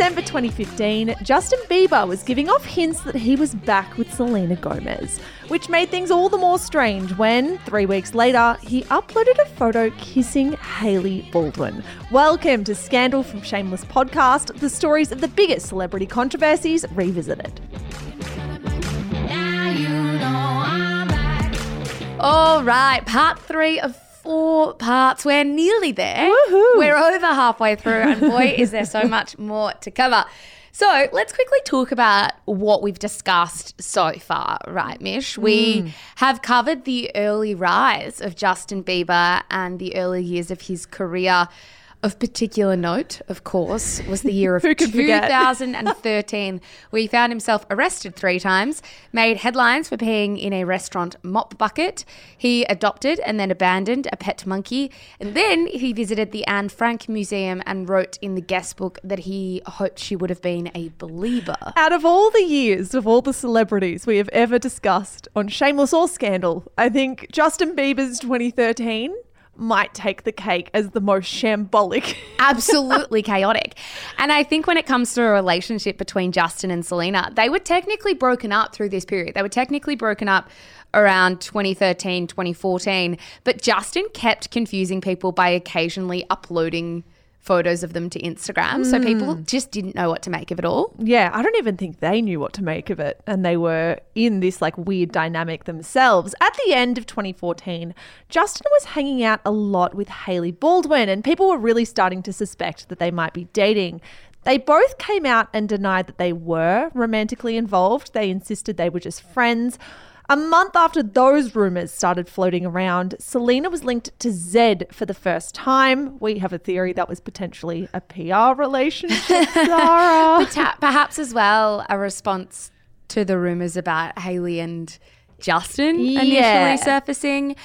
December 2015, Justin Bieber was giving off hints that he was back with Selena Gomez, which made things all the more strange when, three weeks later, he uploaded a photo kissing Hailey Baldwin. Welcome to Scandal from Shameless podcast, the stories of the biggest celebrity controversies revisited. All right, part three of four parts. We're nearly there. Woohoo. We're over halfway through, and boy, is there so much more to cover. So let's quickly talk about what we've discussed so far, right, Mish? We mm. have covered the early rise of Justin Bieber and the early years of his career. Of particular note, of course, was the year of 2013, where he found himself arrested three times, made headlines for peeing in a restaurant mop bucket. He adopted and then abandoned a pet monkey. And then he visited the Anne Frank Museum and wrote in the guest book that he hoped she would have been a believer. Out of all the years of all the celebrities we have ever discussed on Shameless or Scandal, I think Justin Bieber's 2013 might take the cake as the most shambolic. Absolutely chaotic. And I think when it comes to a relationship between Justin and Selena, they were technically broken up through this period. They were technically broken up around 2013, 2014, but Justin kept confusing people by occasionally uploading photos of them to Instagram. Mm. So people hmm. just didn't know what to make of it all. Yeah, I don't even think they knew what to make of it. And they were in this like weird dynamic themselves. At the end of 2014, Justin was hanging out a lot with Hailey Baldwin, and people were really starting to suspect that they might be dating. They both came out and denied that they were romantically involved. They insisted they were just friends. A month after those rumours started floating around, Selena was linked to Zedd for the first time. We have a theory that was potentially a PR relationship, Zara. perhaps as well a response to the rumours about Hailey and Justin yeah. initially surfacing.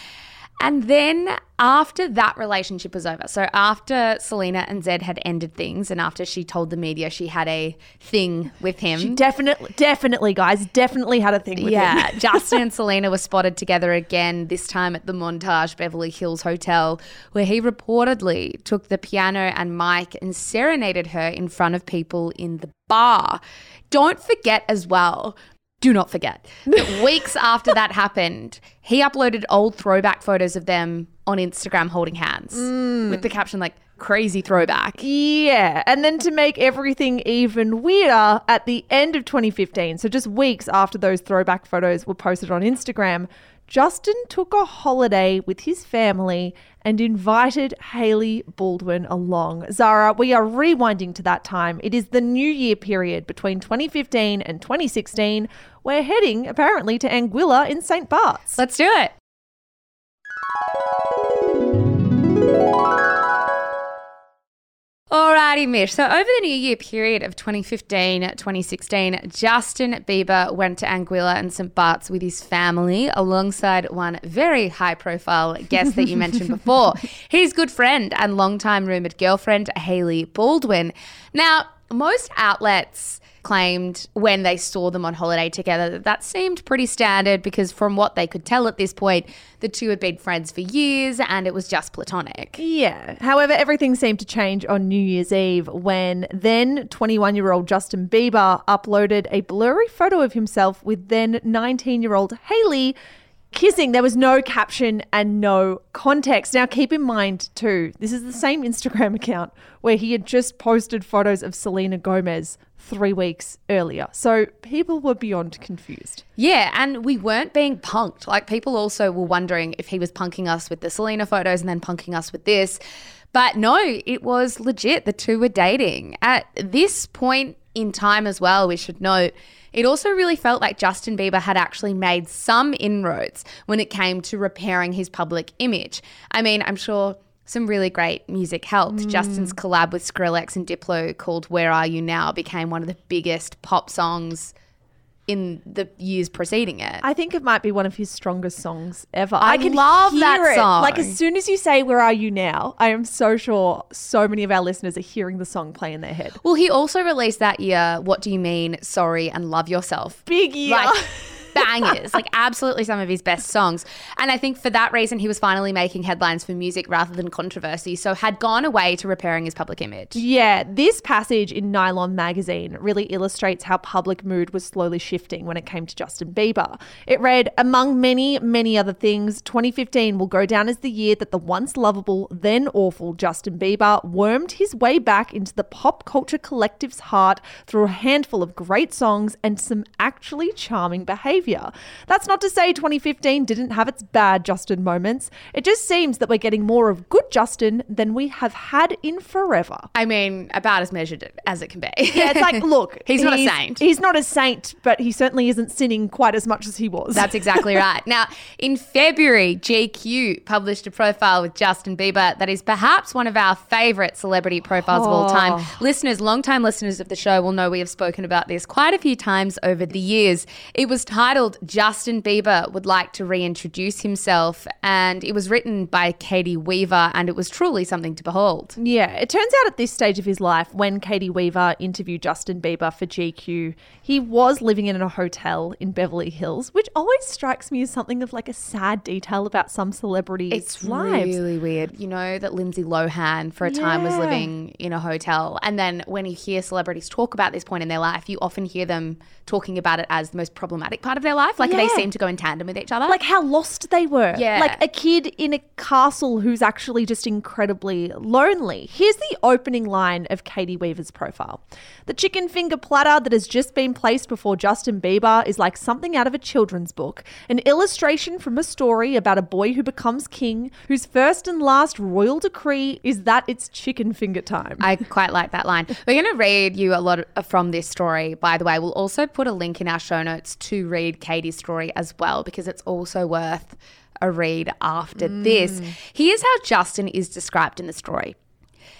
And then after that relationship was over, so after Selena and Zedd had ended things, and after she told the media she had a thing with him, she definitely, definitely, guys, definitely had a thing with yeah, him. Yeah, Justin and Selena were spotted together again. This time at the Montage Beverly Hills Hotel, where he reportedly took the piano and mic and serenaded her in front of people in the bar. Don't forget as well do not forget that weeks after that happened, he uploaded old throwback photos of them on Instagram holding hands mm. with the caption like crazy throwback. Yeah. And then to make everything even weirder, at the end of 2015, so just weeks after those throwback photos were posted on Instagram, Justin took a holiday with his family and invited Hailey Baldwin along. Zara, we are rewinding to that time. It is the New Year period between 2015 and 2016. We're heading apparently to Anguilla in St. Bart's. Let's do it. Alrighty, Mish. So, over the New Year period of 2015 2016, Justin Bieber went to Anguilla and St. Bart's with his family alongside one very high profile guest that you mentioned before, his good friend and longtime rumoured girlfriend, Hailey Baldwin. Now, most outlets claimed when they saw them on holiday together that that seemed pretty standard because from what they could tell at this point, the two had been friends for years and it was just platonic. Yeah. However, everything seemed to change on New Year's Eve when then 21 year old Justin Bieber uploaded a blurry photo of himself with then 19 year old Hailey kissing. There was no caption and no context. Now, keep in mind, too, this is the same Instagram account where he had just posted photos of Selena Gomez three weeks earlier. So people were beyond confused. Yeah, and we weren't being punked. Like people also were wondering if he was punking us with the Selena photos and then punking us with this. But no, it was legit. The two were dating. At this point in time as well, we should note, it also really felt like Justin Bieber had actually made some inroads when it came to repairing his public image. I mean, I'm sure some really great music helped. Mm. Justin's collab with Skrillex and Diplo called Where Are You Now became one of the biggest pop songs in the years preceding it. I think it might be one of his strongest songs ever. I can love that it. song. Like as soon as you say "Where Are You Now," I am so sure so many of our listeners are hearing the song play in their head. well, he also released that year What Do You Mean, Sorry, and Love Yourself. Big year. Like bangers, like absolutely some of his best songs. And I think for that reason, he was finally making headlines for music rather than controversy. So had gone away to repairing his public image. Yeah, this passage in Nylon magazine really illustrates how public mood was slowly shifting when it came to Justin Bieber. It read, among many, many other things, 2015 will go down as the year that the once lovable, then awful Justin Bieber wormed his way back into the pop culture collective's heart through a handful of great songs and some actually charming behavior. That's not to say 2015 didn't have its bad Justin moments. It just seems that we're getting more of good Justin than we have had in forever. I mean, about as measured as it can be. Yeah, it's like, look, He's not a saint. He's not a saint, but he certainly isn't sinning quite as much as he was. That's exactly right. Now, in February, GQ published a profile with Justin Bieber that is perhaps one of our favorite celebrity profiles of all time. Oh. Listeners, long-time listeners of the show will know we have spoken about this quite a few times over the years. It was titled Justin Bieber would like to reintroduce himself, and it was written by Caity Weaver, and it was truly something to behold. Yeah, it turns out at this stage of his life, when Caity Weaver interviewed Justin Bieber for GQ, he was living in a hotel in Beverly Hills, which always strikes me as something of like a sad detail about some celebrities' It's lives. really weird. You know that Lindsay Lohan for a time was living in a hotel. And then when you hear celebrities talk about this point in their life, you often hear them talking about it as the most problematic part of their life. Like they seem to go in tandem with each other. like how lost they were. Yeah. Like a kid in a castle who's actually just incredibly lonely. Here's the opening line of Caity Weaver's profile The chicken finger platter that has just been placed before Justin Bieber is like something out of a children's book, an illustration from a story about a boy who becomes king, whose first and last royal decree is that it's chicken finger time. I quite like that line. We're going to read you a lot from this story, by the way. We'll also put a link in our show notes to read Caity's story as well, because it's also worth a read after this. Mm. Here's how Justin is described in the story.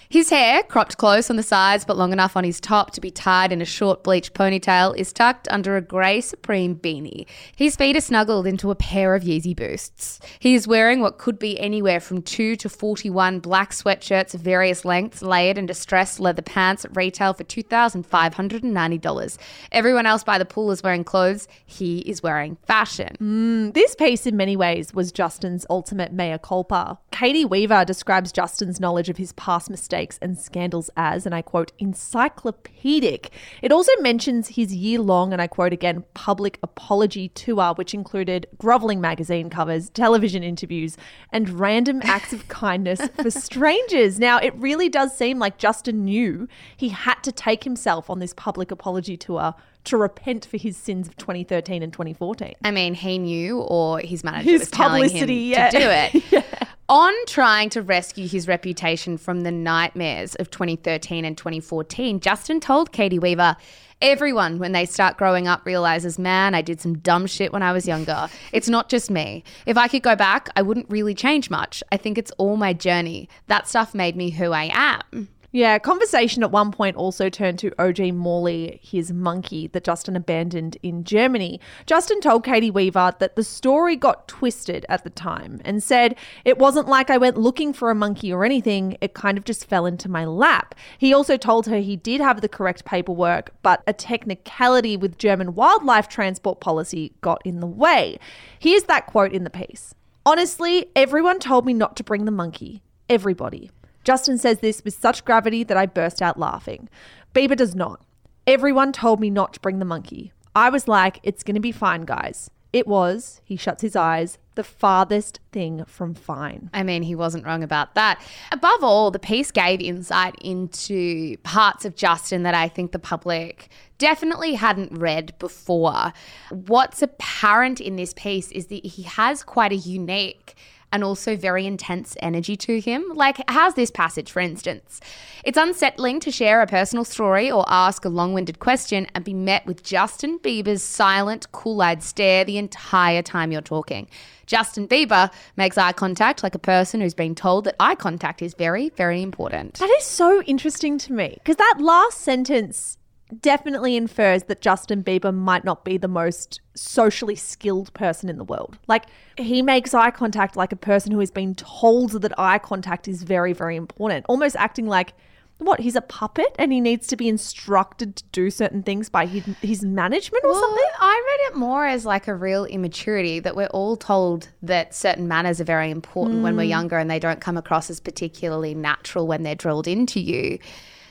His hair, cropped close on the sides but long enough on his top to be tied in a short bleached ponytail, is tucked under a grey Supreme beanie. His feet are snuggled into a pair of Yeezy boosts. He is wearing what could be anywhere from 2 to 41 black sweatshirts of various lengths, layered in distressed leather pants at retail for $2,590. Everyone else by the pool is wearing clothes. He is wearing fashion. Hmm, this piece, in many ways, was Justin's ultimate mea culpa. Caity Weaver describes Justin's knowledge of his past mistakes and scandals as, and I quote, encyclopedic. It also mentions his year long, and I quote again, public apology tour, which included groveling magazine covers, television interviews, and random acts of kindness for strangers. Now, it really does seem like Justin knew he had to take himself on this public apology tour to repent for his sins of 2013 and 2014. I mean, he knew, or his manager His was telling publicity, him yeah. to do it. On trying to rescue his reputation from the nightmares of 2013 and 2014, Justin told Caity Weaver, Everyone, when they start growing up, realizes, man, I did some dumb shit when I was younger. It's not just me. If I could go back, I wouldn't really change much. I think it's all my journey. That stuff made me who I am. Yeah, conversation at one point also turned to OG Mally, his monkey that Justin abandoned in Germany. Justin told Caity Weaver that the story got twisted at the time and said, It wasn't like I went looking for a monkey or anything, it kind of just fell into my lap. He also told her he did have the correct paperwork, but a technicality with German wildlife transport policy got in the way. Here's that quote in the piece Honestly, everyone told me not to bring the monkey. Everybody. Justin says this with such gravity that I burst out laughing. Bieber does not. Everyone told me not to bring the monkey. I was like, it's going to be fine, guys. It was, he shuts his eyes, the farthest thing from fine. I mean, he wasn't wrong about that. Above all, the piece gave insight into parts of Justin that I think the public definitely hadn't read before. What's apparent in this piece is that he has quite a unique and also very intense energy to him. Like, how's this passage, for instance? It's unsettling to share a personal story or ask a long winded question and be met with Justin Bieber's silent, cool eyed stare the entire time you're talking. Justin Bieber makes eye contact like a person who's been told that eye contact is very, very important. That is so interesting to me because that last sentence definitely infers that Justin Bieber might not be the most socially skilled person in the world. Like, he makes eye contact like a person who has been told that eye contact is very, very important, almost acting like what he's a puppet and he needs to be instructed to do certain things by his, his management or Well, something I read it more as like a real immaturity that we're all told that certain manners are very important when we're hmm. younger and they don't come across as particularly natural when they're drilled into you.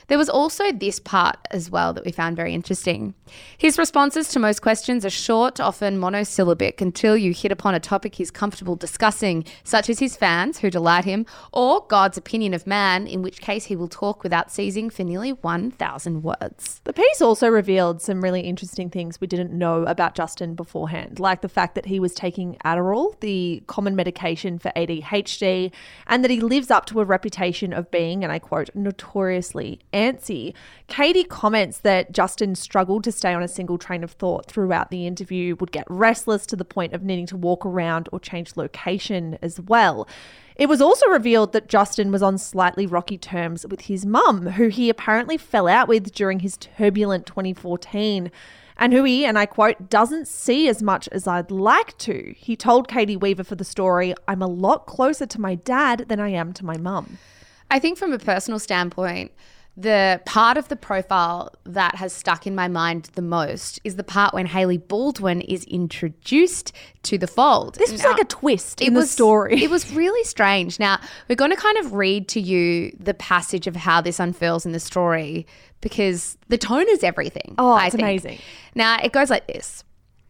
There was also this part as well that we found very interesting. His responses to most questions are short, often monosyllabic, until you hit upon a topic he's comfortable discussing, such as his fans who delight him, or God's opinion of man, in which case he will talk without ceasing for nearly 1,000 words. The piece also revealed some really interesting things we didn't know about Justin beforehand, like the fact that he was taking Adderall, the common medication for ADHD, and that he lives up to a reputation of being, and I quote, notoriously antsy. Caity comments that Justin struggled to stay on a single train of thought throughout the interview, would get restless to the point of needing to walk around or change location as well. It was also revealed that Justin was on slightly rocky terms with his mum, who he apparently fell out with during his turbulent 2014, and who he, and I quote, doesn't see as much as I'd like to. He told Caity Weaver for the story, I'm a lot closer to my dad than I am to my mum. I think from a personal standpoint, the part of the profile that has stuck in my mind the most is the part when Hailey Baldwin is introduced to the fold. This was Now, like a twist in the story. It was really strange. Now, we're going to kind of read to you the passage of how this unfurls in the story because the tone is everything. Oh, it's amazing. Now, it goes like this.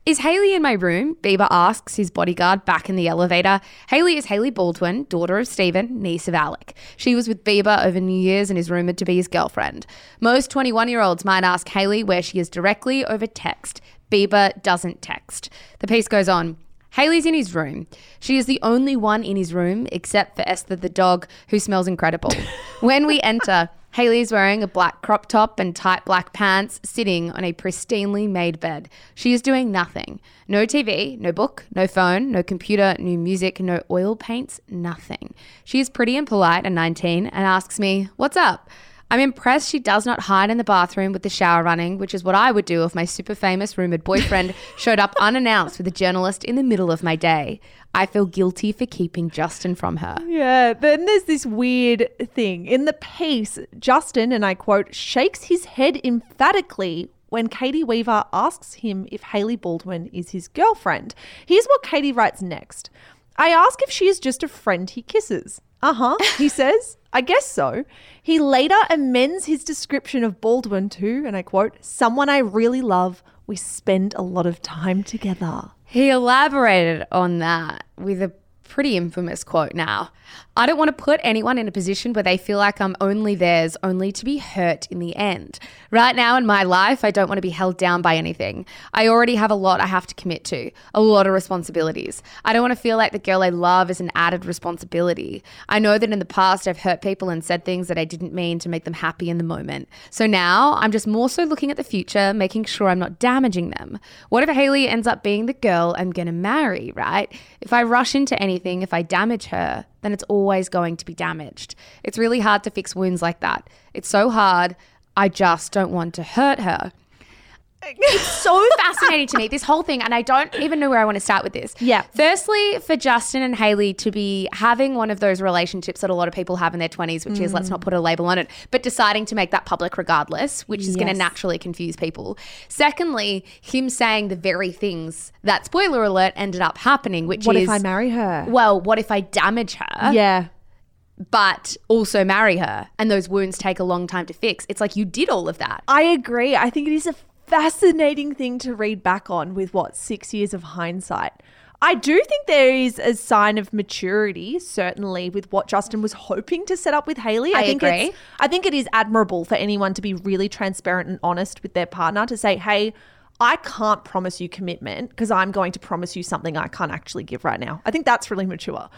Is Hailey in my room? Bieber asks his bodyguard back in the elevator. Hailey is Hailey Baldwin, daughter of Stephen, niece of Alec. She was with Bieber over New Year's and is rumored to be his girlfriend. Most 21 year olds might ask Hailey where she is directly over text. Bieber doesn't text. The piece goes on. Hailey's in his room. She is the only one in his room except for Esther the dog, who smells incredible. when we enter, Hailey is wearing a black crop top and tight black pants, sitting on a pristinely made bed. She is doing nothing. No TV, no book, no phone, no computer, no music, no oil paints, nothing. She is pretty and polite and 19 and asks me, What's up? I'm impressed she does not hide in the bathroom with the shower running, which is what I would do if my super famous rumored boyfriend showed up unannounced with a journalist in the middle of my day. I feel guilty for keeping Justin from her. Yeah, then there's this weird thing. In the piece, Justin, and I quote, shakes his head emphatically when Caity Weaver asks him if Hailey Baldwin is his girlfriend. Here's what Caity writes next I ask if she is just a friend he kisses. Uh huh, he says. I guess so. He later amends his description of Baldwin to, and I quote, someone I really love. We spend a lot of time together. He elaborated on that with a pretty infamous quote now. I don't want to put anyone in a position where they feel like I'm only theirs, only to be hurt in the end. Right now in my life, I don't want to be held down by anything. I already have a lot I have to commit to, a lot of responsibilities. I don't want to feel like the girl I love is an added responsibility. I know that in the past, I've hurt people and said things that I didn't mean to make them happy in the moment. So now I'm just more so looking at the future, making sure I'm not damaging them. What if Hailey ends up being the girl I'm going to marry, right? If I rush into anything, if I damage her, then it's always going to be damaged. It's really hard to fix wounds like that. It's so hard. I just don't want to hurt her. It's so fascinating to me, this whole thing, and I don't even know where I want to start with this. Yeah. Firstly, for Justin and Hailey to be having one of those relationships that a lot of people have in their 20s, which is let's not put a label on it, but deciding to make that public regardless, which is going to naturally confuse people. Secondly, him saying the very things that, spoiler alert, ended up happening, which What is if I marry her? well, what if I damage her? yeah. but also marry her and those wounds take a long time to fix. It's like you did all of that. I agree. I think it is a fascinating thing to read back on with what, six years of hindsight. I do think there is a sign of maturity, certainly, with what Justin was hoping to set up with Hailey. I think agree. it's I think it is admirable for anyone to be really transparent and honest with their partner to say, hey, I can't promise you commitment because I'm going to promise you something I can't actually give right now. I think that's really mature.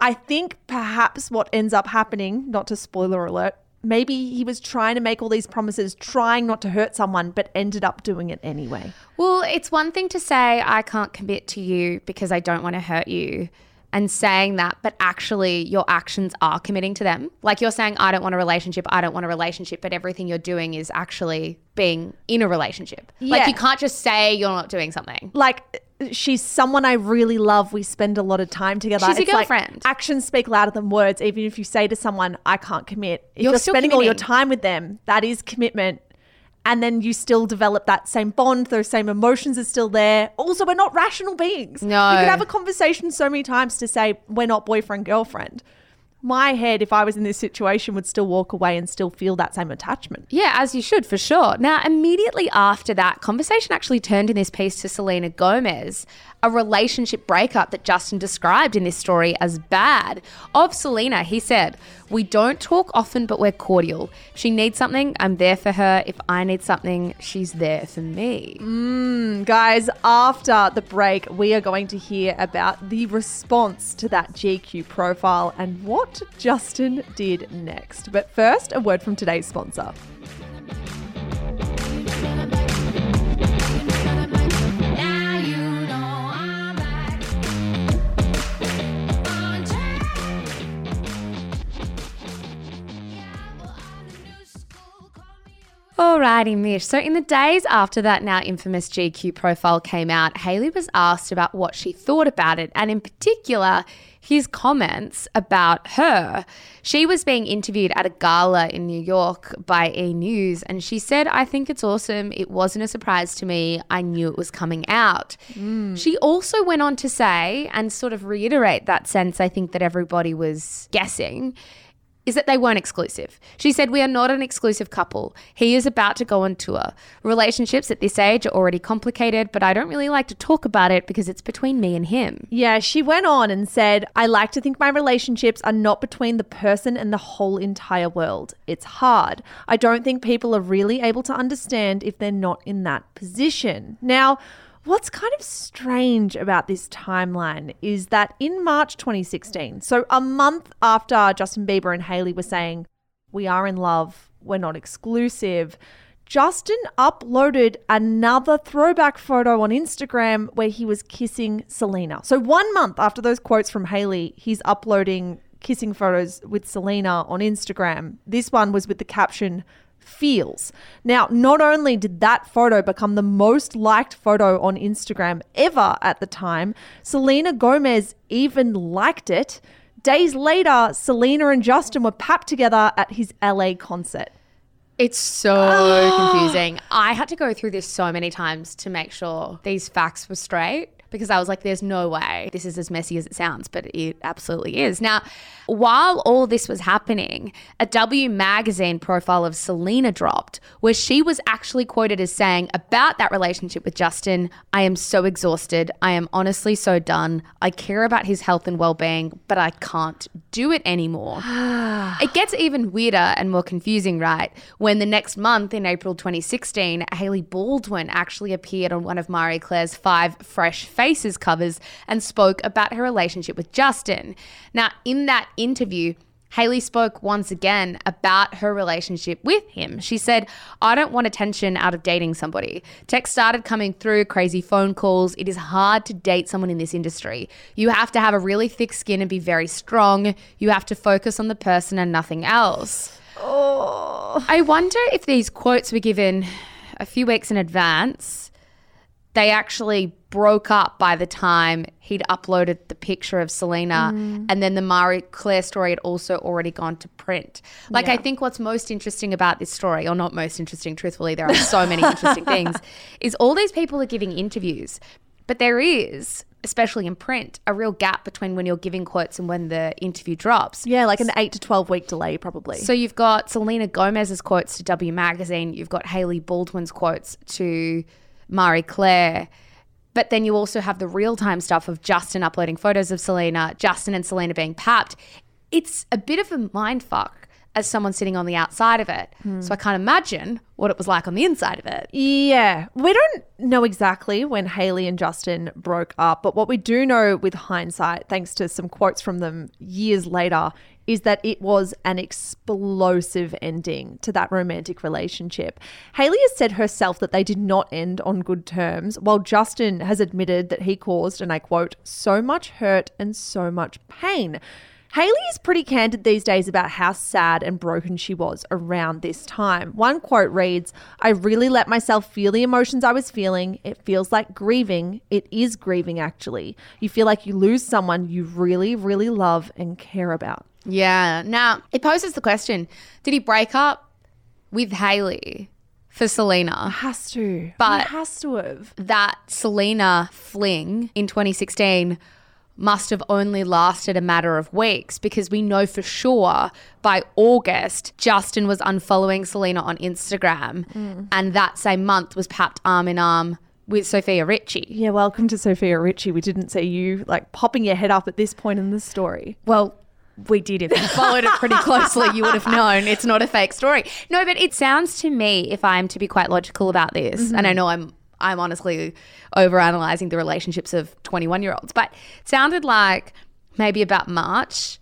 I think perhaps what ends up happening, not to spoiler alert, maybe he was trying to make all these promises, trying not to hurt someone, but ended up doing it anyway. Well, it's one thing to say, I can't commit to you because I don't want to hurt you. And saying that, but actually your actions are committing to them. Like you're saying, I don't want a relationship, I don't want a relationship, but everything you're doing is actually being in a relationship. Like you can't just say you're not doing something. Like she's someone I really love. We spend a lot of time together. She's your It's like girlfriend. actions speak louder than words. Even if you say to someone, "I can't commit," if You're you're, spending all your time with them, that is commitment. And then you still develop that same bond. Those same emotions are still there. Also, we're not rational beings. No. you could have a conversation so many times to say we're not boyfriend girlfriend. My head, if I was in this situation, would still walk away and still feel that same attachment. Yeah, as you should, for sure. Now, immediately after that, conversation actually turned in this piece to Selena Gomez, a relationship breakup that Justin described in this story as bad. Of Selena, he said, We don't talk often, but we're cordial. She needs something, I'm there for her. If I need something, she's there for me. Mm, guys, after the break, we are going to hear about the response to that GQ profile and what Justin did next. But first, a word from today's sponsor. Alrighty, Mish. So, in the days after that now infamous GQ profile came out, Hailey was asked about what she thought about it, and in particular, his comments about her. She was being interviewed at a gala in New York by E! News, and she said, I think it's awesome. It wasn't a surprise to me. I knew it was coming out. Mm. She also went on to say, and sort of reiterate that sense I think that everybody was guessing is that they weren't exclusive. She said, We are not an exclusive couple. He is about to go on tour. Relationships at this age are already complicated, but I don't really like to talk about it because it's between me and him. Yeah, she went on and said, I like to think my relationships are not between the person and the whole entire world. It's hard. I don't think people are really able to understand if they're not in that position. Now, What's kind of strange about this timeline is that in March 2016, so a month after Justin Bieber and Hailey were saying, We are in love, we're not exclusive, Justin uploaded another throwback photo on Instagram where he was kissing Selena. So, one month after those quotes from Hailey, he's uploading kissing photos with Selena on Instagram. This one was with the caption, feels. Now, not only did that photo become the most liked photo on Instagram ever at the time, Selena Gomez even liked it. Days later, Selena and Justin were papped together at his LA concert. It's so ah. confusing. I had to go through this so many times to make sure these facts were straight because I was like, there's no way this is as messy as it sounds, but it absolutely is. Now, while all this was happening, a W magazine profile of Selena dropped where she was actually quoted as saying about that relationship with Justin, I am so exhausted. I am honestly so done. I care about his health and well being, but I can't do it anymore. It gets even weirder and more confusing, right? When the next month, in April 2016, Hailey Baldwin actually appeared on one of Marie Claire's five Fresh Faces covers and spoke about her relationship with Justin. Now, in that interview, Hailey spoke once again about her relationship with him. She said, I don't want attention out of dating somebody. Text started coming through, crazy phone calls. It is hard to date someone in this industry. You have to have a really thick skin and be very strong. You have to focus on the person and nothing else. Oh. I wonder if these quotes were given a few weeks in advance. They actually broke up by the time he'd uploaded the picture of Selena, mm. and then the Marie Claire story had also already gone to print. Like, I think what's most interesting about this story, or not most interesting, truthfully, there are so many interesting things, is all these people are giving interviews, but there is especially in print, a real gap between when you're giving quotes and when the interview drops. Yeah, like an eight to 12 week delay, probably. So you've got Selena Gomez's quotes to W Magazine, you've got Hailey Baldwin's quotes to Marie Claire. But then you also have the real time stuff of Justin uploading photos of Selena, Justin and Selena being papped. It's a bit of a mind fuck as someone sitting on the outside of it. Hmm. So I can't imagine what it was like on the inside of it. Yeah, we don't know exactly when Hailey and Justin broke up, but what we do know with hindsight, thanks to some quotes from them years later, is that it was an explosive ending to that romantic relationship. Hailey has said herself that they did not end on good terms, while Justin has admitted that he caused, and I quote, so much hurt and so much pain. Hailey is pretty candid these days about how sad and broken she was around this time. One quote reads, I really let myself feel the emotions I was feeling. It feels like grieving. It is grieving, actually. You feel like you lose someone you really, really love and care about. Yeah. Now, it poses the question did he break up with Hailey for Selena? Has to. But- He has to have. That Selena fling in 2016 must have only lasted a matter of weeks because we know for sure by August, Justin was unfollowing Selena on Instagram. Mm. And that same month was papped arm in arm with Sofia Richie. Yeah, welcome to Sofia Richie. We didn't see you like popping your head up at this point in the story. Well, we did. If you followed it pretty closely, you would have known it's not a fake story. No, but it sounds to me, if I'm to be quite logical about this, and I mm-hmm. know I'm I'm honestly overanalyzing the relationships of 21 year olds, but sounded like maybe about March.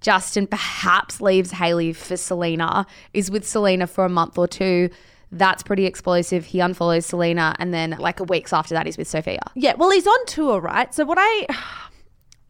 Justin perhaps leaves Hailey for Selena, is with Selena for a month or two. That's pretty explosive. He unfollows Selena, and then like a weeks after that, he's with Sofia. Yeah, well, he's on tour, right? So what I.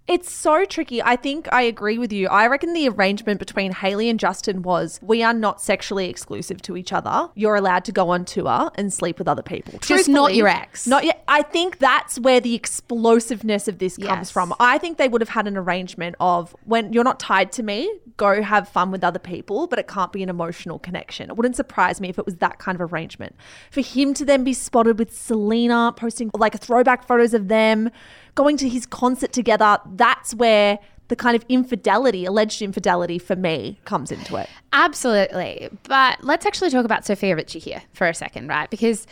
It's so tricky. I think I agree with you. I reckon the arrangement between Hailey and Justin was we are not sexually exclusive to each other. You're allowed to go on tour and sleep with other people. Just not your ex. Not yet. I think that's where the explosiveness of this comes Yes. from. I think they would have had an arrangement of when you're not tied to me, go have fun with other people, but it can't be an emotional connection. It wouldn't surprise me if it was that kind of arrangement. For him to then be spotted with Selena posting like throwback photos of them, going to his concert together, that's where the kind of infidelity, alleged infidelity for me comes into it. Absolutely. But let's actually talk about Sofia Richie here for a second, right? Because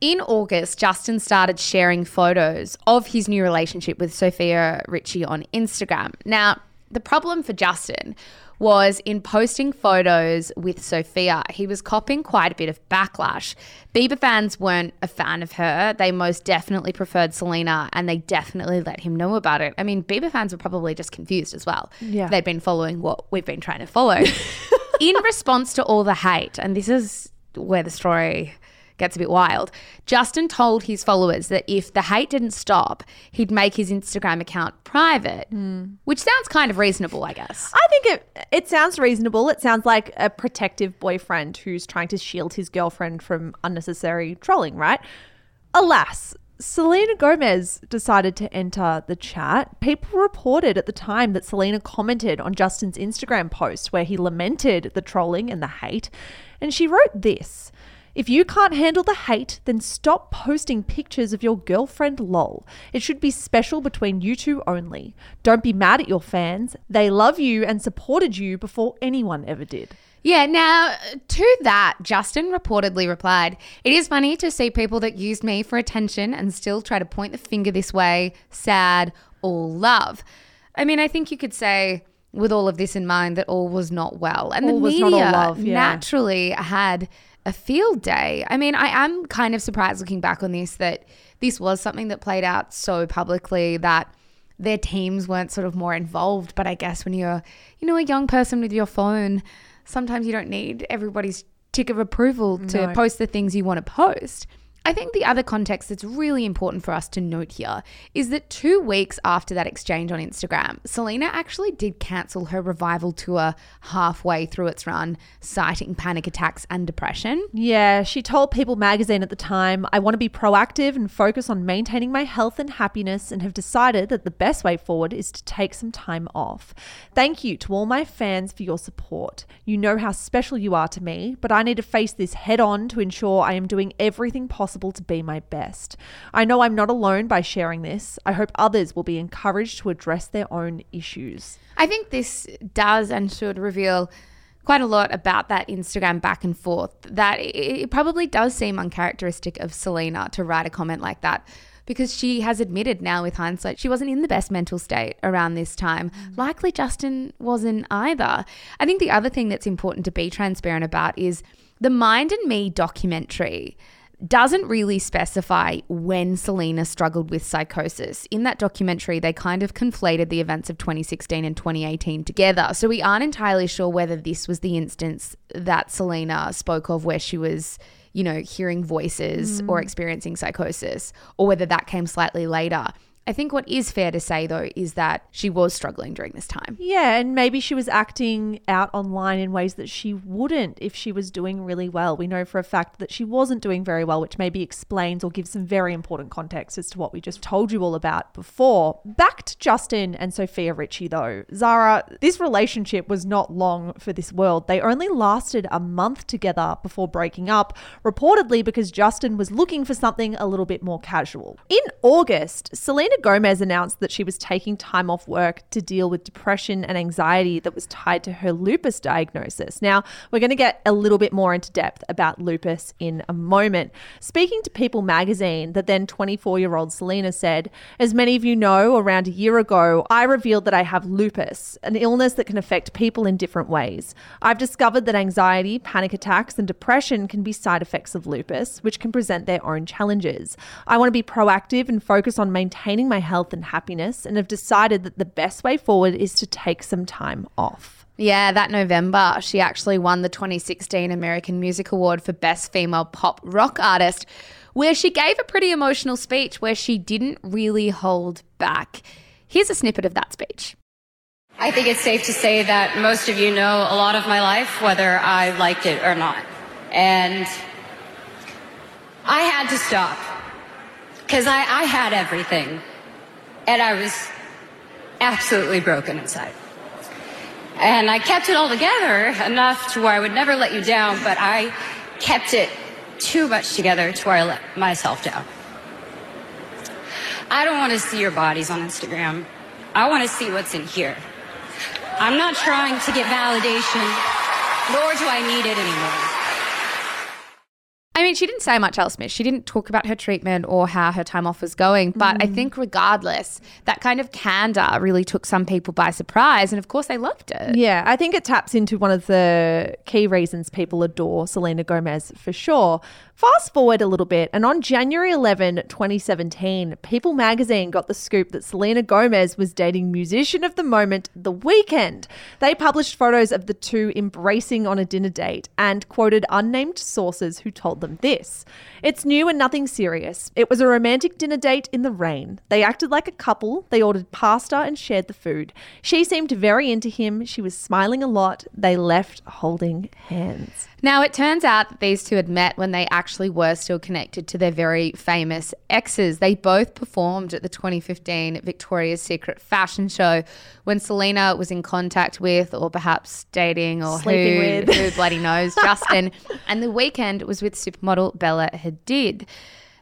in August, Justin started sharing photos of his new relationship with Sofia Richie on Instagram. Now, the problem for Justin was in posting photos with Sofia, he was copping quite a bit of backlash. Bieber fans weren't a fan of her. They most definitely preferred Selena and they definitely let him know about it. I mean, Bieber fans were probably just confused as well. Yeah. They'd been following what we've been trying to follow. in response to all the hate, and this is where the story gets a bit wild, Justin told his followers that if the hate didn't stop, he'd make his Instagram account private, which sounds kind of reasonable, I guess. I think it it sounds reasonable. It sounds like a protective boyfriend who's trying to shield his girlfriend from unnecessary trolling, right? Alas, Selena Gomez decided to enter the chat. People reported at the time that Selena commented on Justin's Instagram post where he lamented the trolling and the hate, and she wrote this. If you can't handle the hate, then stop posting pictures of your girlfriend lol. It should be special between you two only. Don't be mad at your fans. They love you and supported you before anyone ever did. Yeah, now to that, Justin reportedly replied, It is funny to see people that used me for attention and still try to point the finger this way, sad, all love. I mean, I think you could say, with all of this in mind, that all was not well. And All the was media not all love, yeah. naturally had a field day. I mean, I am kind of surprised looking back on this that this was something that played out so publicly that their teams weren't sort of more involved. But I guess when you're, you know, a young person with your phone, sometimes you don't need everybody's tick of approval to No. post the things you want to post. I think the other context that's really important for us to note here is that two weeks after that exchange on Instagram, Selena actually did cancel her revival tour halfway through its run, citing panic attacks and depression. Yeah, she told People magazine at the time, I want to be proactive and focus on maintaining my health and happiness and have decided that the best way forward is to take some time off. Thank you to all my fans for your support. You know how special you are to me, but I need to face this head on to ensure I am doing everything possible possible to be my best. I know I'm not alone by sharing this. I hope others will be encouraged to address their own issues. I think this does and should reveal quite a lot about that Instagram back and forth. That it it probably does seem uncharacteristic of Selena to write a comment like that because she has admitted now with hindsight she wasn't in the best mental state around this time. Mm. Likely Justin wasn't either. I think the other thing that's important to be transparent about is the Mind and Me documentary doesn't really specify when Selena struggled with psychosis. In that documentary, they kind of conflated the events of 2016 and 2018 together. So we aren't entirely sure whether this was the instance that Selena spoke of where she was, you know, hearing voices or mm. experiencing psychosis, or whether that came slightly later. I think what is fair to say, though, is that she was struggling during this time. Yeah, and maybe she was acting out online in ways that she wouldn't if she was doing really well. We know for a fact that she wasn't doing very well, which maybe explains or gives some very important context as to what we just told you all about before. Back to Justin and Sofia Richie, though. Zara, this relationship was not long for this world. They only lasted a month together before breaking up, reportedly because Justin was looking for something a little bit more casual. In August, Selena Gomez announced that she was taking time off work to deal with depression and anxiety that was tied to her lupus diagnosis. Now, we're going to get a little bit more into depth about lupus in a moment. Speaking to People magazine, the then 24 year old Selena said, As many of you know, around a year ago, I revealed that I have lupus, an illness that can affect people in different ways. I've discovered that anxiety, panic attacks, and depression can be side effects of lupus, which can present their own challenges. I want to be proactive and focus on maintaining my health and happiness, and have decided that the best way forward is to take some time off. Yeah, that November, she actually won the 2016 American Music Award for Best Female Pop Rock Artist, where she gave a pretty emotional speech where she didn't really hold back. Here's a snippet of that speech. I think it's safe to say that most of you know a lot of my life, whether I liked it or not. And I had to stop because I, I had everything. And I was absolutely broken inside. And I kept it all together enough to where I would never let you down, but I kept it too much together to where I let myself down. I don't want to see your bodies on Instagram. I want to see what's in here. I'm not trying to get validation, nor do I need it anymore. I mean, she didn't say much else, Miss. She didn't talk about her treatment or how her time off was going. But I mm. think, regardless, that kind of candor really took some people by surprise. And of course, they loved it. Yeah, I think it taps into one of the key reasons people adore Selena Gomez for sure. Fast forward a little bit, and on January 11, 2017, People magazine got the scoop that Selena Gomez was dating musician of the moment, The Weeknd. They published photos of the two embracing on a dinner date and quoted unnamed sources who told them this It's new and nothing serious. It was a romantic dinner date in the rain. They acted like a couple, they ordered pasta and shared the food. She seemed very into him, she was smiling a lot. They left holding hands. Now, it turns out that these two had met when they actually were still connected to their very famous exes. They both performed at the 2015 Victoria's Secret fashion show when Selena was in contact with, or perhaps dating, or Sleeping who, with. who bloody knows, Justin. and the Weeknd was with supermodel Bella Hadid.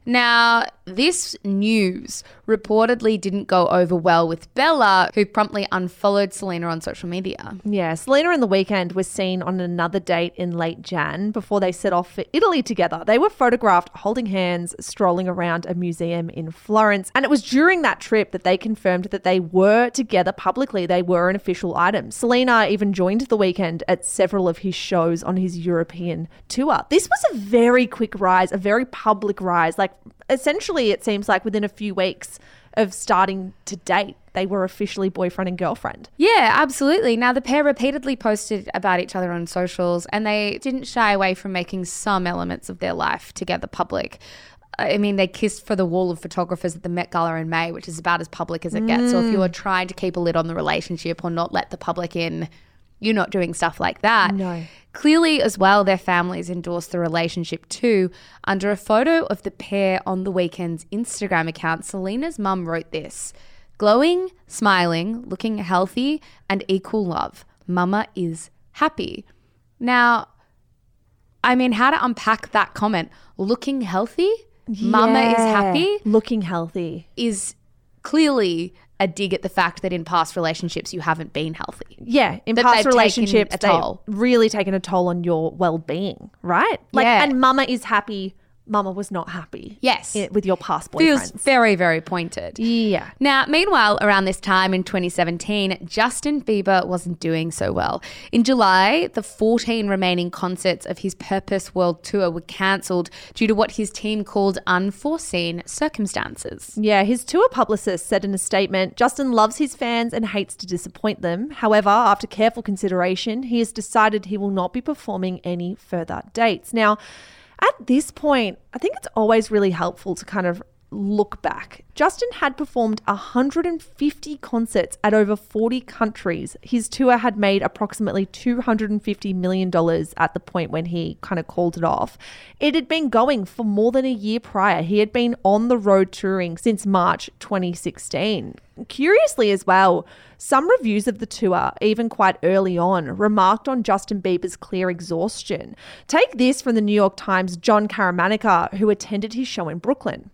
Now, this news reportedly didn't go over well with Bella, who promptly unfollowed Selena on social media. Yeah, Selena and the Weeknd was seen on another date in late Jan before they set off for Italy together. They were photographed holding hands, strolling around a museum in Florence. And it was during that trip that they confirmed that they were together publicly. They were an official item. Selena even joined the Weeknd at several of his shows on his European tour. This was a very quick rise, a very public rise. Like, essentially, it seems like within a few weeks of starting to date, they were officially boyfriend and girlfriend. Yeah, absolutely. Now, the pair repeatedly posted about each other on socials and they didn't shy away from making some elements of their life together public. I mean, they kissed for the wall of photographers at the Met Gala in May, which is about as public as it gets. So, if you mm. are trying to keep a lid on the relationship or not let the public in, you're not doing stuff like that. No. Clearly, as well, their families endorsed the relationship too. Under a photo of the pair on the Weeknd's Instagram account, Selena's mum wrote this glowing, smiling, looking healthy, and equal love. Mama is happy. Now, I mean, how to unpack that comment? Looking healthy? Mama is happy looking healthy. is clearly a dig at the fact that in past relationships you haven't been healthy. Yeah, in That past taken relationships, a toll. really taken a toll on your well-being, right? Like, Yeah. and Mama is happy. Mama was not happy. Yes. i- with your past Feels very, very pointed. yeah. Now, meanwhile, around this time in 2017, Justin Bieber wasn't doing so well. In July, the 14 remaining concerts of his Purpose World Tour were cancelled due to what his team called unforeseen circumstances. Yeah, his tour publicist said in a statement Justin loves his fans and hates to disappoint them. However, after careful consideration, he has decided he will not be performing any further dates. Now, at this point, I think it's always really helpful to kind of look back. Justin had performed 150 concerts at over 40 countries. His tour had made approximately $250 million at the point when he kind of called it off. It had been going for more than a year prior. He had been on the road touring since March 2016. Curiously, as well, some reviews of the tour, even quite early on, remarked on Justin Bieber's clear exhaustion. Take this from the New York Times' Jon Caramanica, who attended his show in Brooklyn.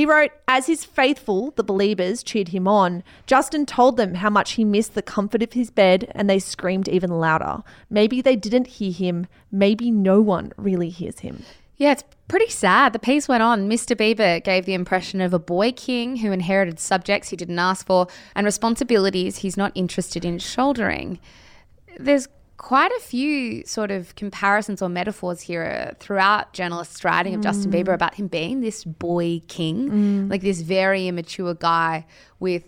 He wrote, As his faithful, the believers, cheered him on, Justin told them how much he missed the comfort of his bed and they screamed even louder. Maybe they didn't hear him. Maybe no one really hears him. Yeah, it's pretty sad. The piece went on. Mr. Bieber gave the impression of a boy king who inherited subjects he didn't ask for and responsibilities he's not interested in shouldering. There's quite a few sort of comparisons or metaphors here throughout journalists writing of Justin Bieber mm. about him being this boy king, mm. like this very immature guy with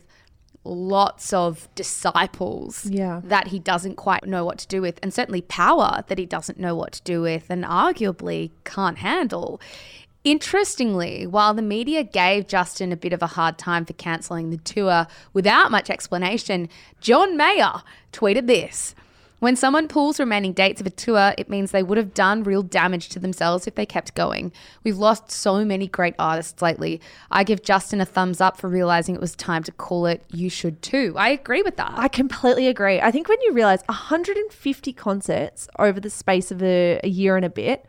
lots of disciples Yeah. that he doesn't quite know what to do with, and certainly power that he doesn't know what to do with, and arguably can't handle. Interestingly, while the media gave Justin a bit of a hard time for cancelling the tour without much explanation, John Mayer tweeted this. When someone pulls remaining dates of a tour, it means they would have done real damage to themselves if they kept going. We've lost so many great artists lately. I give Justin a thumbs up for realizing it was time to call it. You should too. I agree with that. I completely agree. I think when you realize 150 concerts over the space of a, a year and a bit,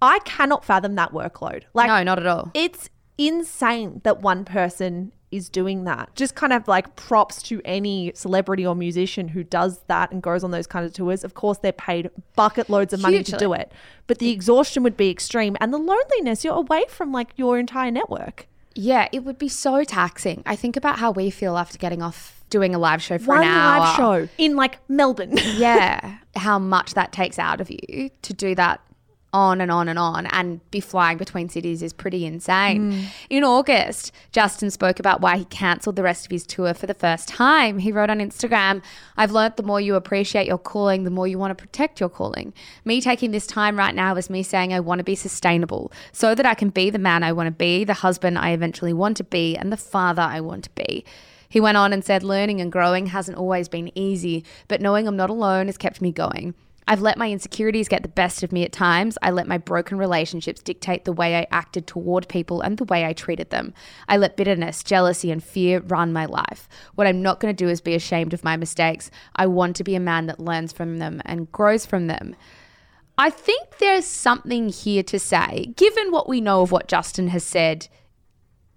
I cannot fathom that workload. Like, no, not at all. it's insane that one person is doing that. Just kind of like props to any celebrity or musician who does that and goes on those kind of tours. Of course, they're paid bucket loads of money to do it, but the exhaustion would be extreme and the loneliness. You're away from like your entire network. Yeah, it would be so taxing. I think about how we feel after getting off doing a live show for One an hour. live show in like Melbourne. yeah, how much that takes out of you to do that on and on and on and be flying between cities is pretty insane. Hmm. In August, Justin spoke about why he cancelled the rest of his tour for the first time. He wrote on Instagram, I've learnt the more you appreciate your calling, the more you want to protect your calling. Me taking this time right now is me saying I want to be sustainable so that I can be the man I want to be, the husband I eventually want to be, and the father I want to be. He went on and said, Learning and growing hasn't always been easy, but knowing I'm not alone has kept me going. I've let my insecurities get the best of me at times. I let my broken relationships dictate the way I acted toward people and the way I treated them. I let bitterness, jealousy, and fear run my life. What I'm not going to do is be ashamed of my mistakes. I want to be a man that learns from them and grows from them. I think there's something here to say, given what we know of what Justin has said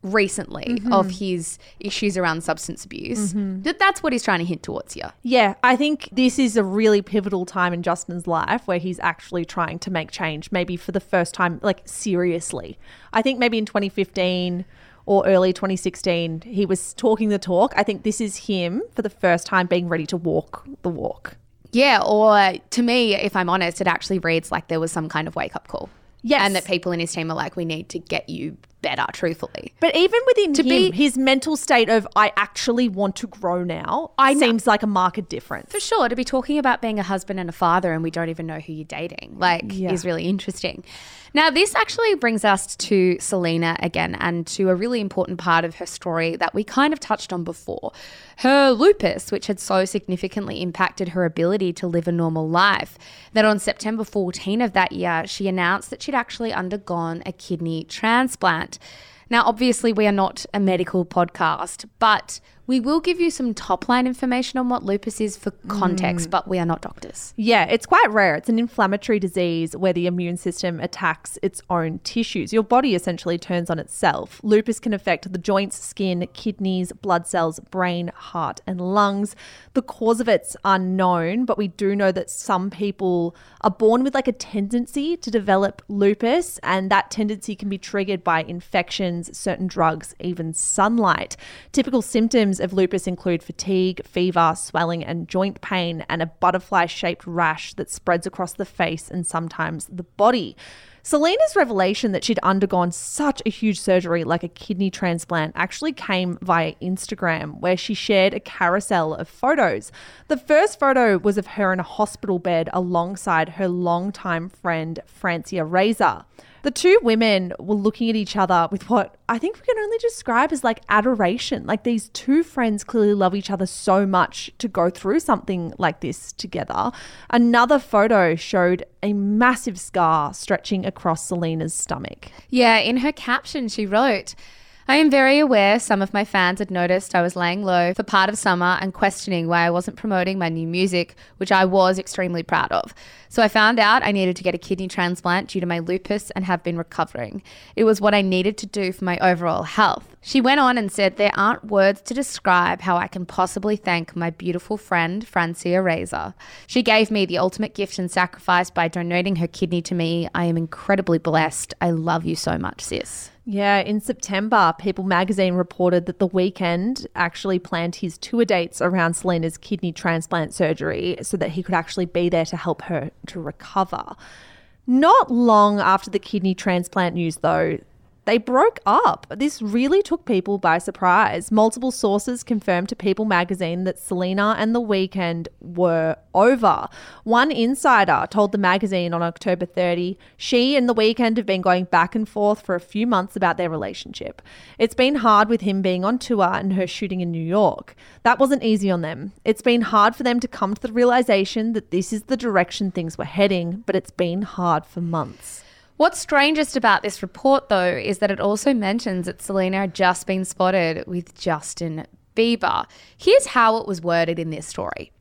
recently mm-hmm. of his issues around substance abuse, mm-hmm. that that's what he's trying to hint towards here. Yeah, I think this is a really pivotal time in Justin's life where he's actually trying to make change, maybe for the first time, like seriously. I think maybe in 2015 or early 2016, he was talking the talk. I think this is him for the first time being ready to walk the walk. Yeah, or to me, if I'm honest, it actually reads like there was some kind of wake up call. Yes. And that people in his team are like, we need to get you better, truthfully. But even within To him, be- his mental state of I actually want to grow now, I know. seems like a marked difference. For sure, to be talking about being a husband and a father and we don't even know who you're dating, like, Yeah. is really interesting. Now, this actually brings us to Selena again and to a really important part of her story that we kind of touched on before. Her lupus, which had so significantly impacted her ability to live a normal life, that on September 14 of that year, she announced that she'd actually undergone a kidney transplant. Now, obviously, we are not a medical podcast, but We will give you some top line information on what lupus is for context, mm. but we are not doctors. Yeah, it's quite rare. It's an inflammatory disease where the immune system attacks its own tissues. Your body essentially turns on itself. Lupus can affect the joints, skin, kidneys, blood cells, brain, heart, and lungs. The cause of it's unknown, but we do know that some people are born with like a tendency to develop lupus, and that tendency can be triggered by infections, certain drugs, even sunlight. Typical symptoms of lupus include fatigue, fever, swelling, and joint pain, and a butterfly shaped rash that spreads across the face and sometimes the body. Selena's revelation that she'd undergone such a huge surgery like a kidney transplant actually came via Instagram, where she shared a carousel of photos. The first photo was of her in a hospital bed alongside her longtime friend, Francia Raisa. The two women were looking at each other with what I think we can only describe as like adoration. Like these two friends clearly love each other so much to go through something like this together. Another photo showed a massive scar stretching across Selena's stomach. Yeah, in her caption, she wrote, I am very aware some of my fans had noticed I was laying low for part of summer and questioning why I wasn't promoting my new music, which I was extremely proud of. So I found out I needed to get a kidney transplant due to my lupus and have been recovering. It was what I needed to do for my overall health. She went on and said, There aren't words to describe how I can possibly thank my beautiful friend, Francia Raisa. She gave me the ultimate gift and sacrifice by donating her kidney to me. I am incredibly blessed. I love you so much, sis. Yeah, in September, People magazine reported that The Weeknd actually planned his tour dates around Selena's kidney transplant surgery so that he could actually be there to help her to recover. Not long after the kidney transplant news, though, they broke up. This really took people by surprise. Multiple sources confirmed to People magazine that Selena and The Weeknd were over. One insider told the magazine on October 30 she and The Weeknd have been going back and forth for a few months about their relationship. It's been hard with him being on tour and her shooting in New York. That wasn't easy on them. It's been hard for them to come to the realization that this is the direction things were heading, but it's been hard for months. What's strangest about this report, though, is that it also mentions that Selena had just been spotted with Justin Bieber. Here's how it was worded in this story.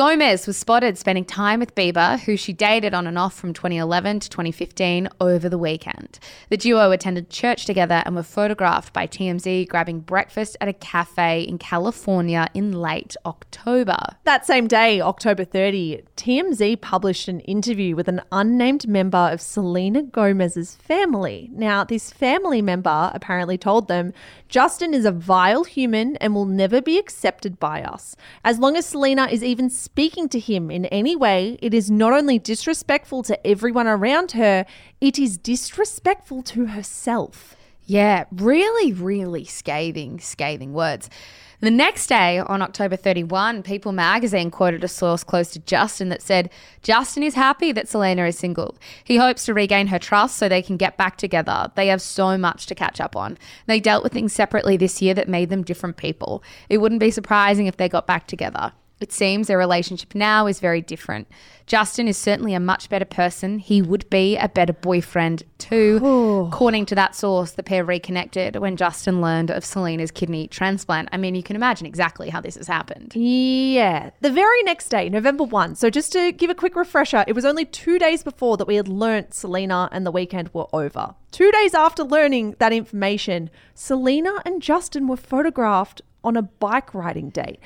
Gomez was spotted spending time with Bieber, who she dated on and off from 2011 to 2015 over the weekend. The duo attended church together and were photographed by TMZ grabbing breakfast at a cafe in California in late October. That same day, October 30, TMZ published an interview with an unnamed member of Selena Gomez's family. Now, this family member apparently told them Justin is a vile human and will never be accepted by us. As long as Selena is even speaking to him in any way, it is not only disrespectful to everyone around her, it is disrespectful to herself. Yeah, really, really scathing, scathing words. The next day, on October 31, People magazine quoted a source close to Justin that said, Justin is happy that Selena is single. He hopes to regain her trust so they can get back together. They have so much to catch up on. They dealt with things separately this year that made them different people. It wouldn't be surprising if they got back together. It seems their relationship now is very different. Justin is certainly a much better person. He would be a better boyfriend too. According to that source, the pair reconnected when Justin learned of Selena's kidney transplant. I mean, you can imagine exactly how this has happened. Yeah. The very next day, November 1. So, just to give a quick refresher, it was only two days before that we had learnt Selena and the Weeknd were over. Two days after learning that information, Selena and Justin were photographed on a bike riding date.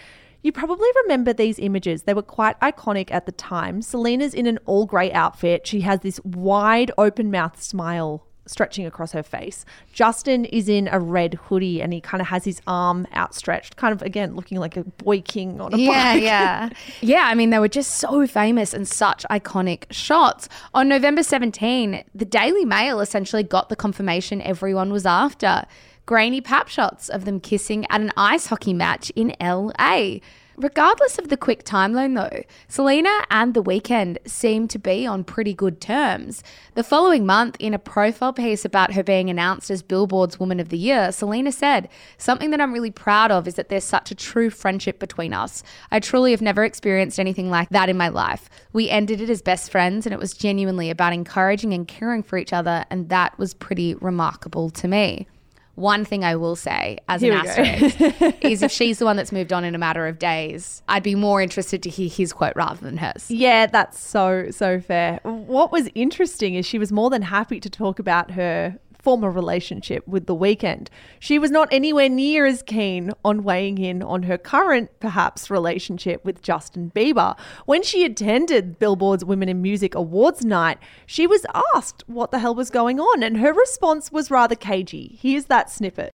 You probably remember these images. They were quite iconic at the time. Selena's in an all grey outfit. She has this wide open mouth smile stretching across her face. Justin is in a red hoodie and he kind of has his arm outstretched, kind of again looking like a boy king on a Yeah, bike. yeah. yeah, yeah, I mean, they were just so famous and such iconic shots. On November 17, the Daily Mail essentially got the confirmation everyone was after grainy pap shots of them kissing at an ice hockey match in LA. Regardless of the quick timeline, though, Selena and The Weeknd seem to be on pretty good terms. The following month, in a profile piece about her being announced as Billboard's Woman of the Year, Selena said, Something that I'm really proud of is that there's such a true friendship between us. I truly have never experienced anything like that in my life. We ended it as best friends, and it was genuinely about encouraging and caring for each other, and that was pretty remarkable to me. One thing I will say as Here an asterisk is if she's the one that's moved on in a matter of days, I'd be more interested to hear his quote rather than hers. Yeah, that's so, so fair. What was interesting is she was more than happy to talk about her former relationship with The Weeknd. She was not anywhere near as keen on weighing in on her current, perhaps, relationship with Justin Bieber. When she attended Billboard's Women in Music Awards night, she was asked what the hell was going on, and her response was rather cagey. Here's that snippet.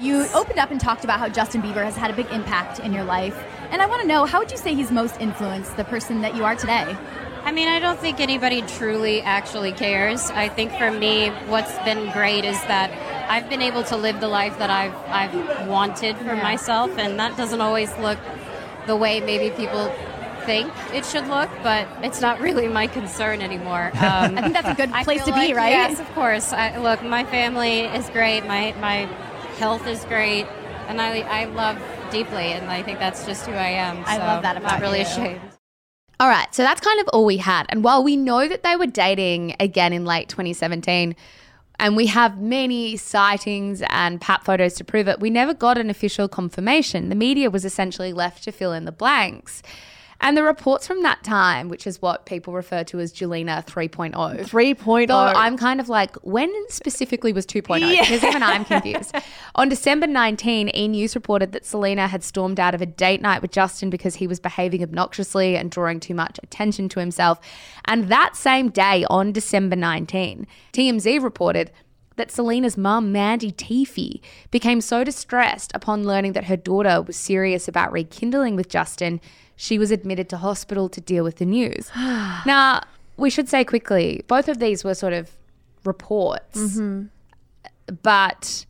You opened up and talked about how Justin Bieber has had a big impact in your life. And I want to know, how would you say he's most influenced the person that you are today? I mean, I don't think anybody truly actually cares. I think for me, what's been great is that I've been able to live the life that I've I've wanted for myself, and that doesn't always look the way maybe people think it should look, but it's not really my concern anymore. Um, I think that's a good place to be, right? Yes, of course. I, look, my family is great. My my health is great, and I I love deeply, and I think that's just who I am. I love that I'm not really you. ashamed. All right, so that's kind of all we had. And while we know that they were dating again in late 2017, and we have many sightings and pap photos to prove it, we never got an official confirmation. The media was essentially left to fill in the blanks. And the reports from that time, which is what people refer to as Jelena 3.0, 3.0. Though I'm kind of like, when specifically was 2.0? Yeah. Because even I'm confused. On December 19, E! News reported that Selena had stormed out of a date night with Justin because he was behaving obnoxiously and drawing too much attention to himself. And that same day, on December 19, TMZ reported that Selena's mum, Mandy Teefy, became so distressed upon learning that her daughter was serious about rekindling with Justin, she was admitted to hospital to deal with the news. now, we should say quickly, both of these were sort of reports, mm-hmm. but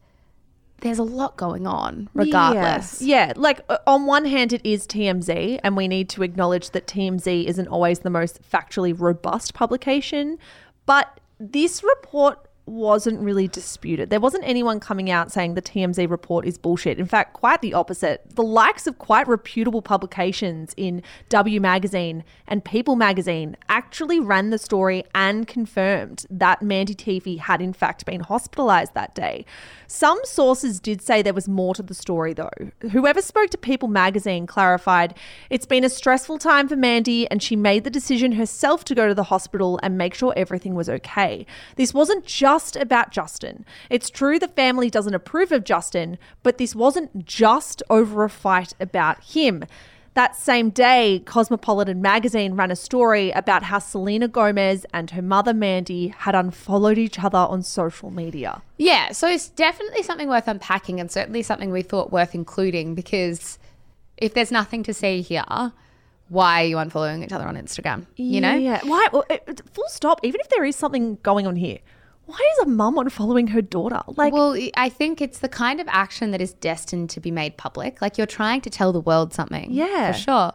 there's a lot going on regardless. Yeah, yeah. like on one hand, it is TMZ, and we need to acknowledge that TMZ isn't always the most factually robust publication. But this report wasn't really disputed. There wasn't anyone coming out saying the TMZ report is bullshit. In fact, quite the opposite. The likes of quite reputable publications in W Magazine and People Magazine actually ran the story and confirmed that Mandy Teefy had in fact been hospitalized that day. Some sources did say there was more to the story though. Whoever spoke to People Magazine clarified it's been a stressful time for Mandy and she made the decision herself to go to the hospital and make sure everything was okay. This wasn't just about Justin. It's true the family doesn't approve of Justin, but this wasn't just over a fight about him. That same day, Cosmopolitan magazine ran a story about how Selena Gomez and her mother Mandy had unfollowed each other on social media. Yeah, so it's definitely something worth unpacking and certainly something we thought worth including because if there's nothing to see here, why are you unfollowing each other on Instagram? You know? Yeah. Why? Well, it- it- full stop. Even if there is something going on here, why is a mum unfollowing her daughter? Like, Well, I think it's the kind of action that is destined to be made public. Like you're trying to tell the world something. Yeah. For sure.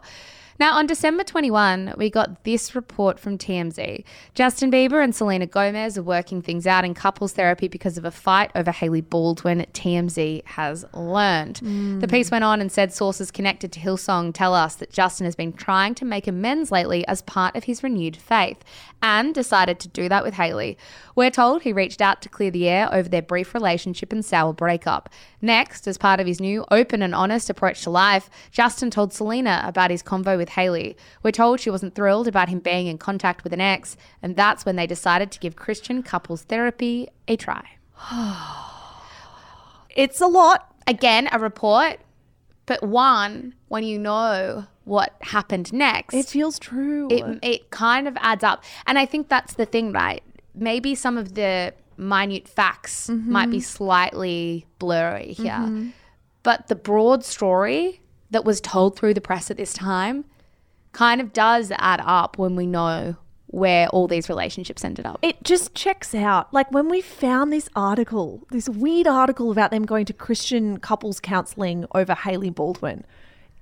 Now, on December 21, we got this report from TMZ. Justin Bieber and Selena Gomez are working things out in couples therapy because of a fight over Hailey Baldwin, TMZ has learned. The hmm. piece went on and said sources connected to Hillsong tell us that Justin has been trying to make amends lately as part of his renewed faith and decided to do that with Hailey. We're told he reached out to clear the air over their brief relationship and sour breakup. Next, as part of his new open and honest approach to life, Justin told Selena about his convo with Hailey. We're told she wasn't thrilled about him being in contact with an ex, and that's when they decided to give Christian couples therapy a try. it's a lot. Again, a report, but one when you know what happened next. It feels true. it, it kind of adds up. And I think that's the thing, right? Maybe some of the minute facts might be mm-hmm. slightly blurry here, mm-hmm. but the broad story that was told through the press at this time kind of does add up when we know where all these relationships ended up. it just checks out. Like when we found this article, this weird article about them going to Christian couples counseling over Hailey Baldwin,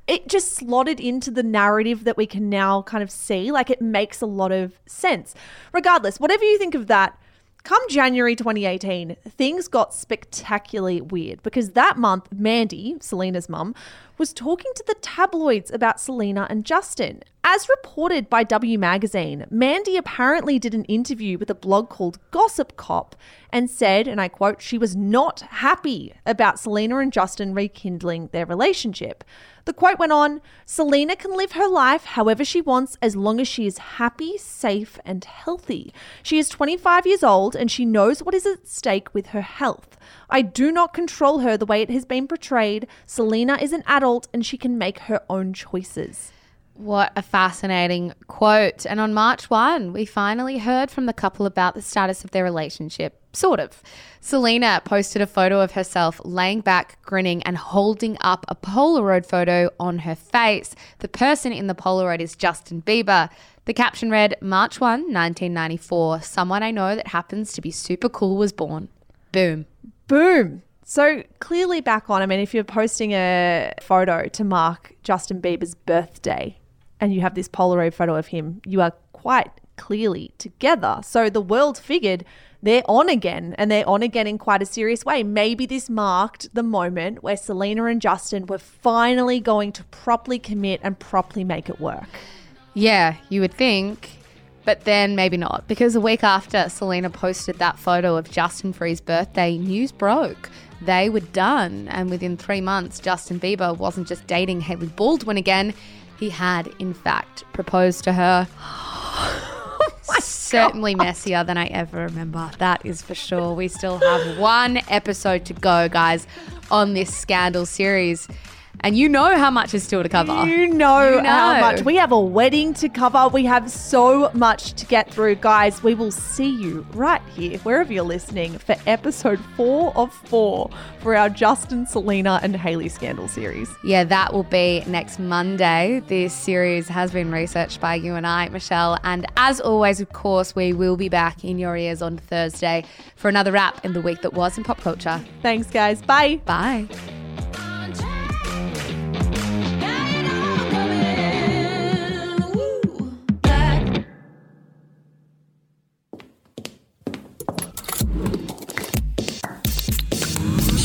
it just slotted into the narrative that we can now kind of see. Like it makes a lot of sense. Regardless, whatever you think of that, come January 2018, things got spectacularly weird because that month, Mandy, Selena's mum, was talking to the tabloids about Selena and Justin. As reported by W Magazine, Mandy apparently did an interview with a blog called Gossip Cop and said, and I quote, she was not happy about Selena and Justin rekindling their relationship. The quote went on Selena can live her life however she wants as long as she is happy, safe, and healthy. She is 25 years old and she knows what is at stake with her health. I do not control her the way it has been portrayed. Selena is an adult and she can make her own choices. What a fascinating quote. And on March 1, we finally heard from the couple about the status of their relationship. Sort of. Selena posted a photo of herself laying back, grinning, and holding up a Polaroid photo on her face. The person in the Polaroid is Justin Bieber. The caption read March 1, 1994. Someone I know that happens to be super cool was born. Boom. Boom. So clearly back on. I mean, if you're posting a photo to mark Justin Bieber's birthday and you have this Polaroid photo of him, you are quite clearly together. So the world figured they're on again and they're on again in quite a serious way. Maybe this marked the moment where Selena and Justin were finally going to properly commit and properly make it work. Yeah, you would think. But then maybe not, because a week after Selena posted that photo of Justin for his birthday, news broke. They were done. And within three months, Justin Bieber wasn't just dating Hailey Baldwin again, he had, in fact, proposed to her. Oh Certainly messier than I ever remember. That is for sure. We still have one episode to go, guys, on this scandal series. And you know how much is still to cover. You know, You how much. We have a wedding to cover. We have so much to get through. Guys, we will see you right here, wherever you're listening, for episode four of four for our Justin, Selena, and Hailey scandal series. Yeah, that will be next Monday. This series has been researched by you and I, Michelle. And as always, of course, we will be back in your ears on Thursday for another wrap in the week that was in pop culture. Thanks, guys. Bye. Bye.